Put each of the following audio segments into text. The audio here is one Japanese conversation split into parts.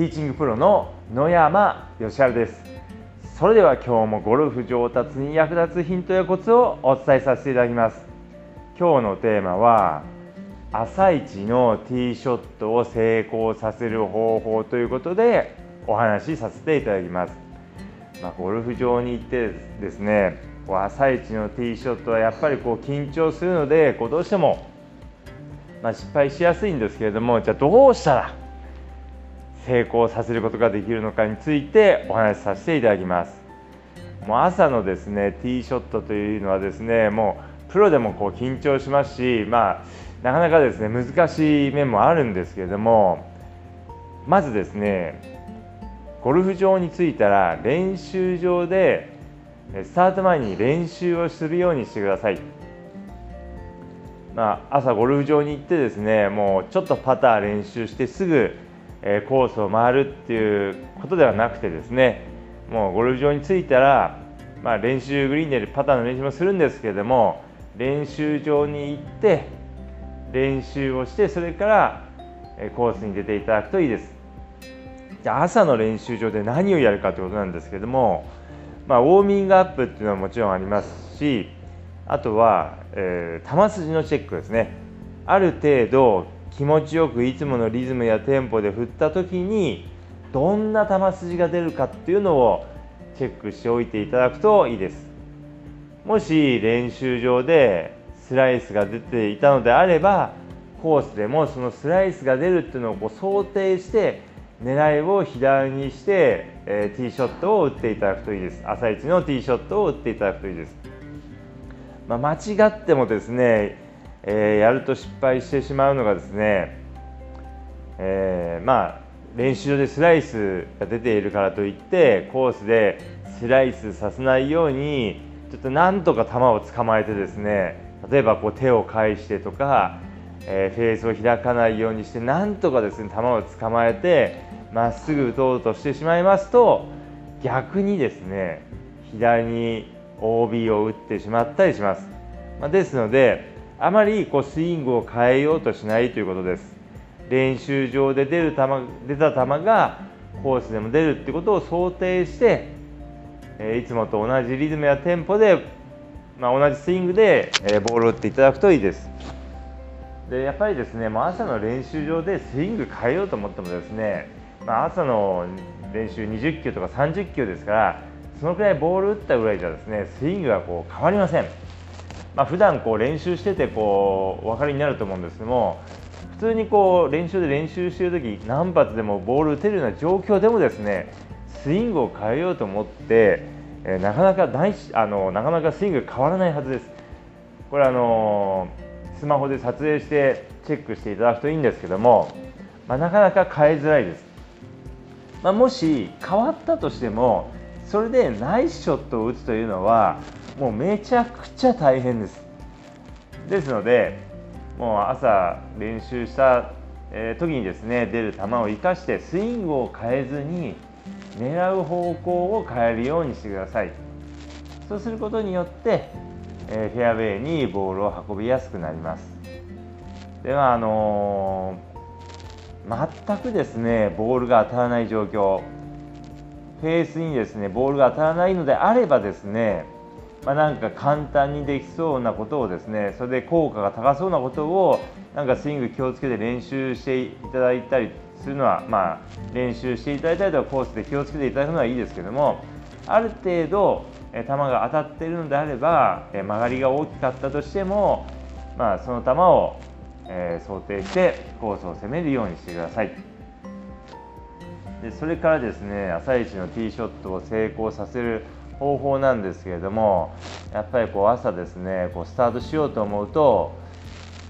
ティーチングプロの野山義晴です。それでは今日もゴルフ上達に役立つヒントやコツをお伝えさせていただきます。今日のテーマは朝一のティーショットを成功させる方法ということでお話しさせていただきます、まあ、ゴルフ場に行ってですね朝一のティーショットはやっぱりこう緊張するのでこうどうしてもまあ、失敗しやすいんですけれどもじゃあどうしたら成功させることができるのかについてお話しさせていただきますもう朝のですねティーショットというのはですねもうプロでもこう緊張しますしまあなかなかですね難しい面もあるんですけれどもまずですねゴルフ場に着いたら練習場でスタート前に練習をするようにしてください。まあ、朝ゴルフ場に行ってですねもうちょっとパター練習してすぐ、えコースを回るっていうことではなくてですねもうゴルフ場に着いたら、まあ、練習グリーンでパターの練習もするんですけども練習場に行って練習をしてそれからコースに出ていただくといいです。じゃあ朝の練習場で何をやるかということなんですけども、まあ、ウォーミングアップっていうのはもちろんありますしあとは、えー、球筋のチェックですねある程度気持ちよくいつものリズムやテンポで振った時にどんな球筋が出るかっていうのをチェックしておいていただくといいです。もし練習場でスライスが出ていたのであればコースでもそのスライスが出るっていうのをこう想定して狙いを左にして、えー、ティーショットを打っていただくといいです。朝一のティーショットを打っていただくといいです。まあ、間違ってもですね、えー、やると失敗してしまうのがですね、えー、まあ練習でスライスが出ているからといってコースでスライスさせないようにちょっとなんとか球を捕まえてですね例えばこう手を返してとか、えー、フェースを開かないようにしてなんとかですね球を捕まえてまっすぐ打とうとしてしまいますと逆にですね左に OB を打ってしまったりします、まあ、ですのであまりこうスイングを変えようとしないということです。練習場で出る球出た球がコースでも出るってことを想定して、えいつもと同じリズムやテンポで、まあ、同じスイングで、えボールを打っていただくといいです。でやっぱりですねもう朝の練習場でスイング変えようと思ってもですね、まあ、朝の練習20球とか30球ですからそのくらいボール打ったぐらいじゃですねスイングがこう変わりません、まあ、普段こう練習しててこうお分かりになると思うんですけども普通にこう練習で練習している時何発でもボール打てるような状況でもですねスイングを変えようと思って、えー、なかなか大あのなかなかスイング変わらないはずです。これあのスマホで撮影してチェックしていただくといいんですけども、まあ、なかなか変えづらいです、まあ、もし変わったとしてもそれでナイスショットを打つというのはもうめちゃくちゃ大変です。ですのでもう朝練習した時にですね出る球を生かしてスイングを変えずに狙う方向を変えるようにしてください。そうすることによって、えフェアウェイにボールを運びやすくなります。ではあのー、全くですねボールが当たらない状況。フェースにですねボールが当たらないのであればですね、まあ、なんか簡単にできそうなことをですねそれで効果が高そうなことをなんかスイング気をつけて練習していただいたりするのは、まあ、練習していただいたりとかコースで気をつけていただくのはいいですけどもある程度球が当たっているのであれば曲がりが大きかったとしても、まあ、その球を、え想定してコースを攻めるようにしてください。でそれからですね朝一のティーショットを成功させる方法なんですけれどもやっぱりこう朝ですねこうスタートしようと思うと、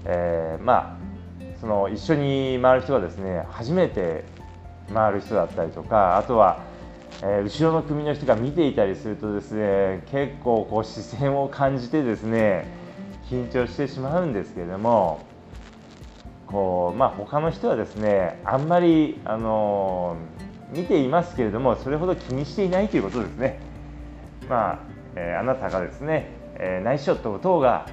えー、まあその一緒に回る人がですね初めて回る人だったりとかあとは、えー、後ろの組の人が見ていたりするとですね結構こう視線を感じてですね緊張してしまうんですけれどもこうまあ、他の人はですねあんまり、あの見ていますけれどもそれほど気にしていないということですね。まあえー、あなたがですね、えー、ナイスショットを打とうが、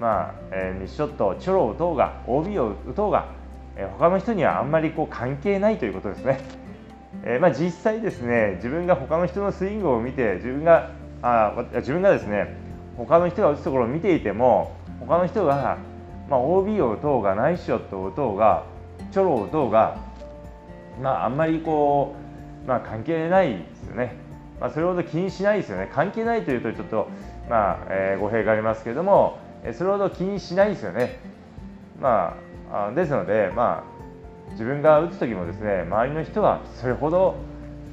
まあえー、ミスショット、チョロを打とうが OB を打とうが、えー、他の人にはあんまりこう関係ないということですね。えー、まあ、実際ですね自分が他の人のスイングを見て自分があ自分がですね他の人が打つところを見ていても他の人が、まあ、OB を打とうがナイスショットを打とうがチョロを打とうが、まあ、あんまりこう、まあ、関係ないですよね、まあ、それほど気にしないですよね。関係ないというとちょっと、まあえー、語弊がありますけれどもそれほど気にしないですよね、まあ、ですので、まあ、自分が打つ時もですね周りの人はそれほど、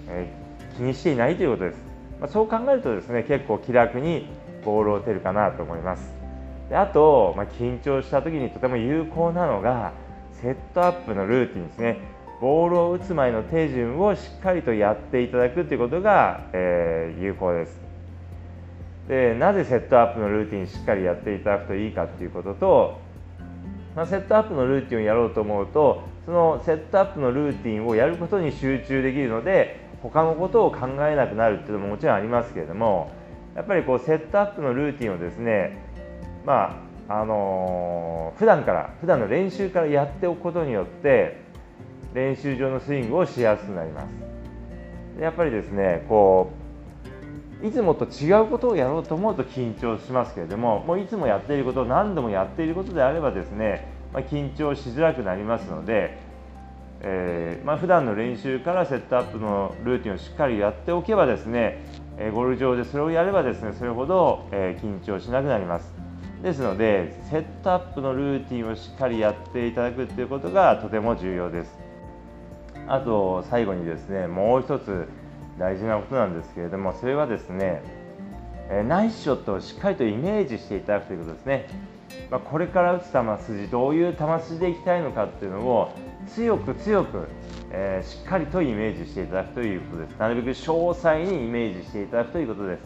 えー、気にしていないということです、まあ、そう考えるとですね結構気楽にボールを打てるかなと思います。であと、まあ、緊張した時にとても有効なのがセットアップのルーティンですね。ボールを打つ前の手順をしっかりとやっていただくということが、えー、有効です。でなぜセットアップのルーティンしっかりやっていただくといいかということと、まあ、セットアップのルーティンをやろうと思うとそのセットアップのルーティンをやることに集中できるので他のことを考えなくなるっていうのももちろんありますけれどもやっぱりこうセットアップのルーティンをですねまああのー、普段から普段の練習からやっておくことによって練習上のスイングをしやすくなります。やっぱりですねこういつもと違うことをやろうと思うと緊張しますけれどももういつもやっていることを何度もやっていることであればですね、まあ、緊張しづらくなりますので、えーまあ、普段の練習からセットアップのルーティンをしっかりやっておけばですねえゴルフ場でそれをやればですねそれほど、え緊張しなくなります。ですのでセットアップのルーティンをしっかりやっていただくということがとても重要です。あと最後にですねもう一つ大事なことなんですけれどもそれはですねナイスショットをしっかりとイメージしていただくということですね、まあ、これから打つ球筋どういう球筋でいきたいのかっていうのを強く強くえー、しっかりとイメージしていただくということです。なるべく詳細にイメージしていただくということです。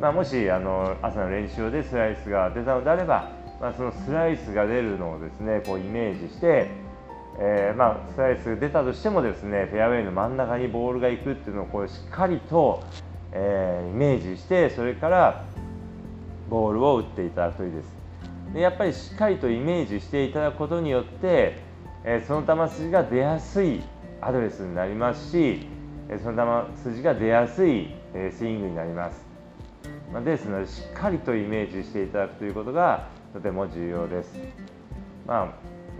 まあ、もしあの朝の練習でスライスが出たのであれば、まあ、そのスライスが出るのをですねこうイメージして、えー、まあ、スライスが出たとしてもですねフェアウェイの真ん中にボールが行くっていうのをこうしっかりと、えー、イメージしてそれからボールを打っていただくといいです。でやっぱりしっかりとイメージしていただくことによってえその球筋が出やすいアドレスになりますし、えその球筋が出やすい、えスイングになります、ま、ですのでしっかりとイメージしていただくということがとても重要です、まあ、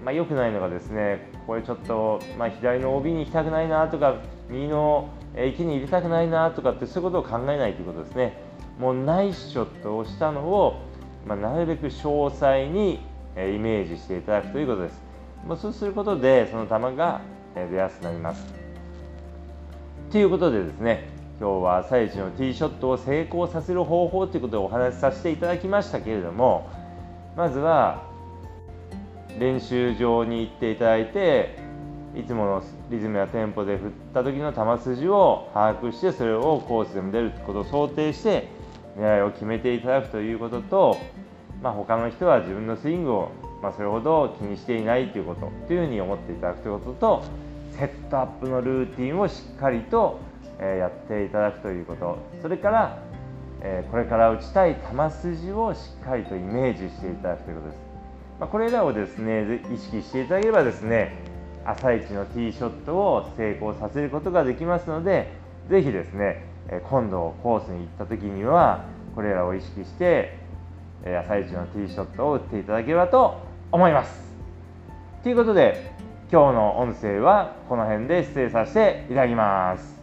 まあ、良くないのがですねこれちょっと、まあ、左の OB に行きたくないなとか右の池に入れたくないなとかってそういうことを考えないということですねもうナイスショットをしたのを、まあ、なるべく詳細にイメージしていただくということですまあ、そうすることでその球が出やすくなります。ということでですね今日は朝一のティーショットを成功させる方法ということをお話しさせていただきましたけれどもまずは練習場に行っていただいていつものリズムやテンポで振った時の球筋を把握してそれをコースでも出ることを想定して狙いを決めていただくということと、まあ、他の人は自分のスイングをまあ、それほど気にしていないということというふうに思っていただくということとセットアップのルーティンをしっかりと、やっていただくということ。それから、これから打ちたい球筋をしっかりとイメージしていただくということです、ま、これらをですね意識していただければですね朝一のティーショットを成功させることができますのでぜひですね今度コースに行った時にはこれらを意識して朝一のティーショットを打っていただければと思います。ということで今日の音声はこの辺で失礼させていただきます。